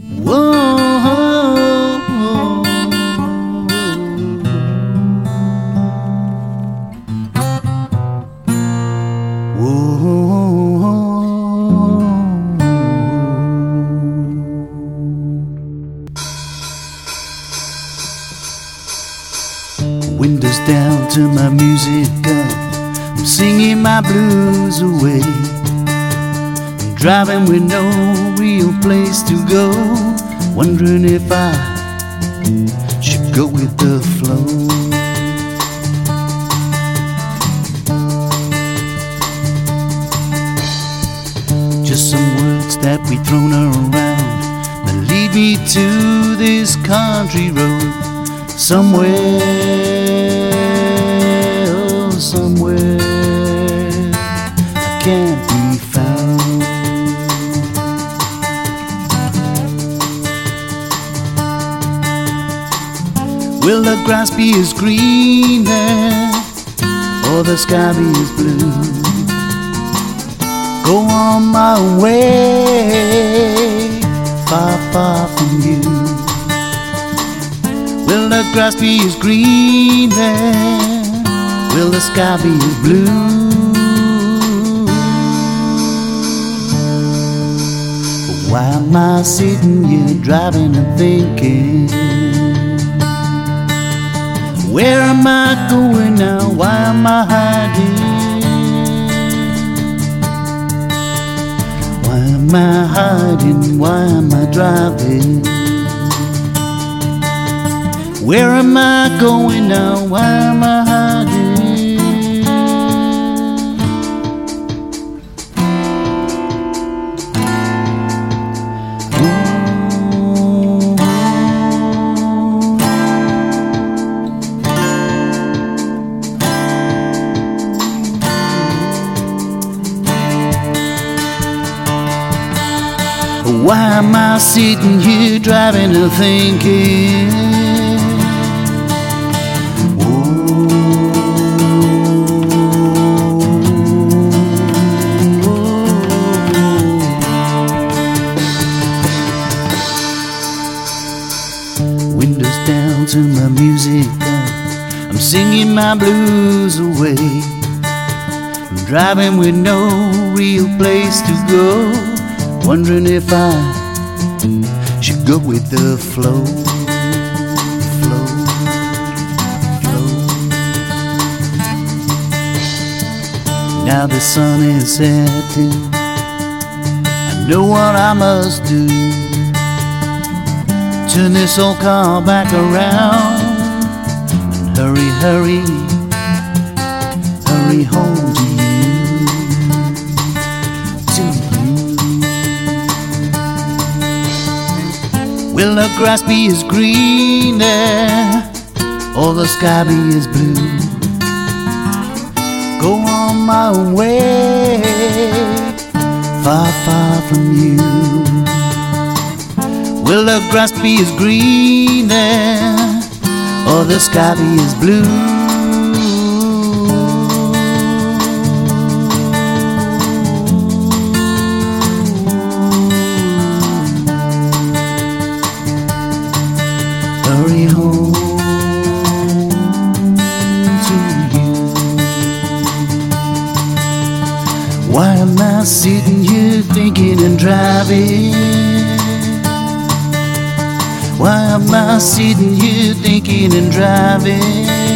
Windows down, turn my music up. I'm singing my blues away. Driving with no real place to go. Wondering if I should go with the flow. Just some words that we thrown around that lead me to this country road somewhere, Will the grass be as green or the sky be as blue? Go on my way, far, far from you. Will the grass be as green? Will the sky be as blue? Why am I sitting here driving and thinking? I going now? Why am I hiding? Why am I hiding? Why am I driving? Where am I going now? Why Why am I sitting here driving and thinking? Windows down to my music. I'm singing my blues away. I'm driving with no real place to go. Wondering if I should go with the flow. Flow, flow. Now the sun is setting. I know what I must do. Turn this old car back around and hurry, hurry, hurry home Will the grass be as green there, or the sky be as blue? Go on my way, far, far from you. Will the grass be as green there, or the sky be as blue? Sitting here thinking and driving? Why am I sitting here thinking and driving?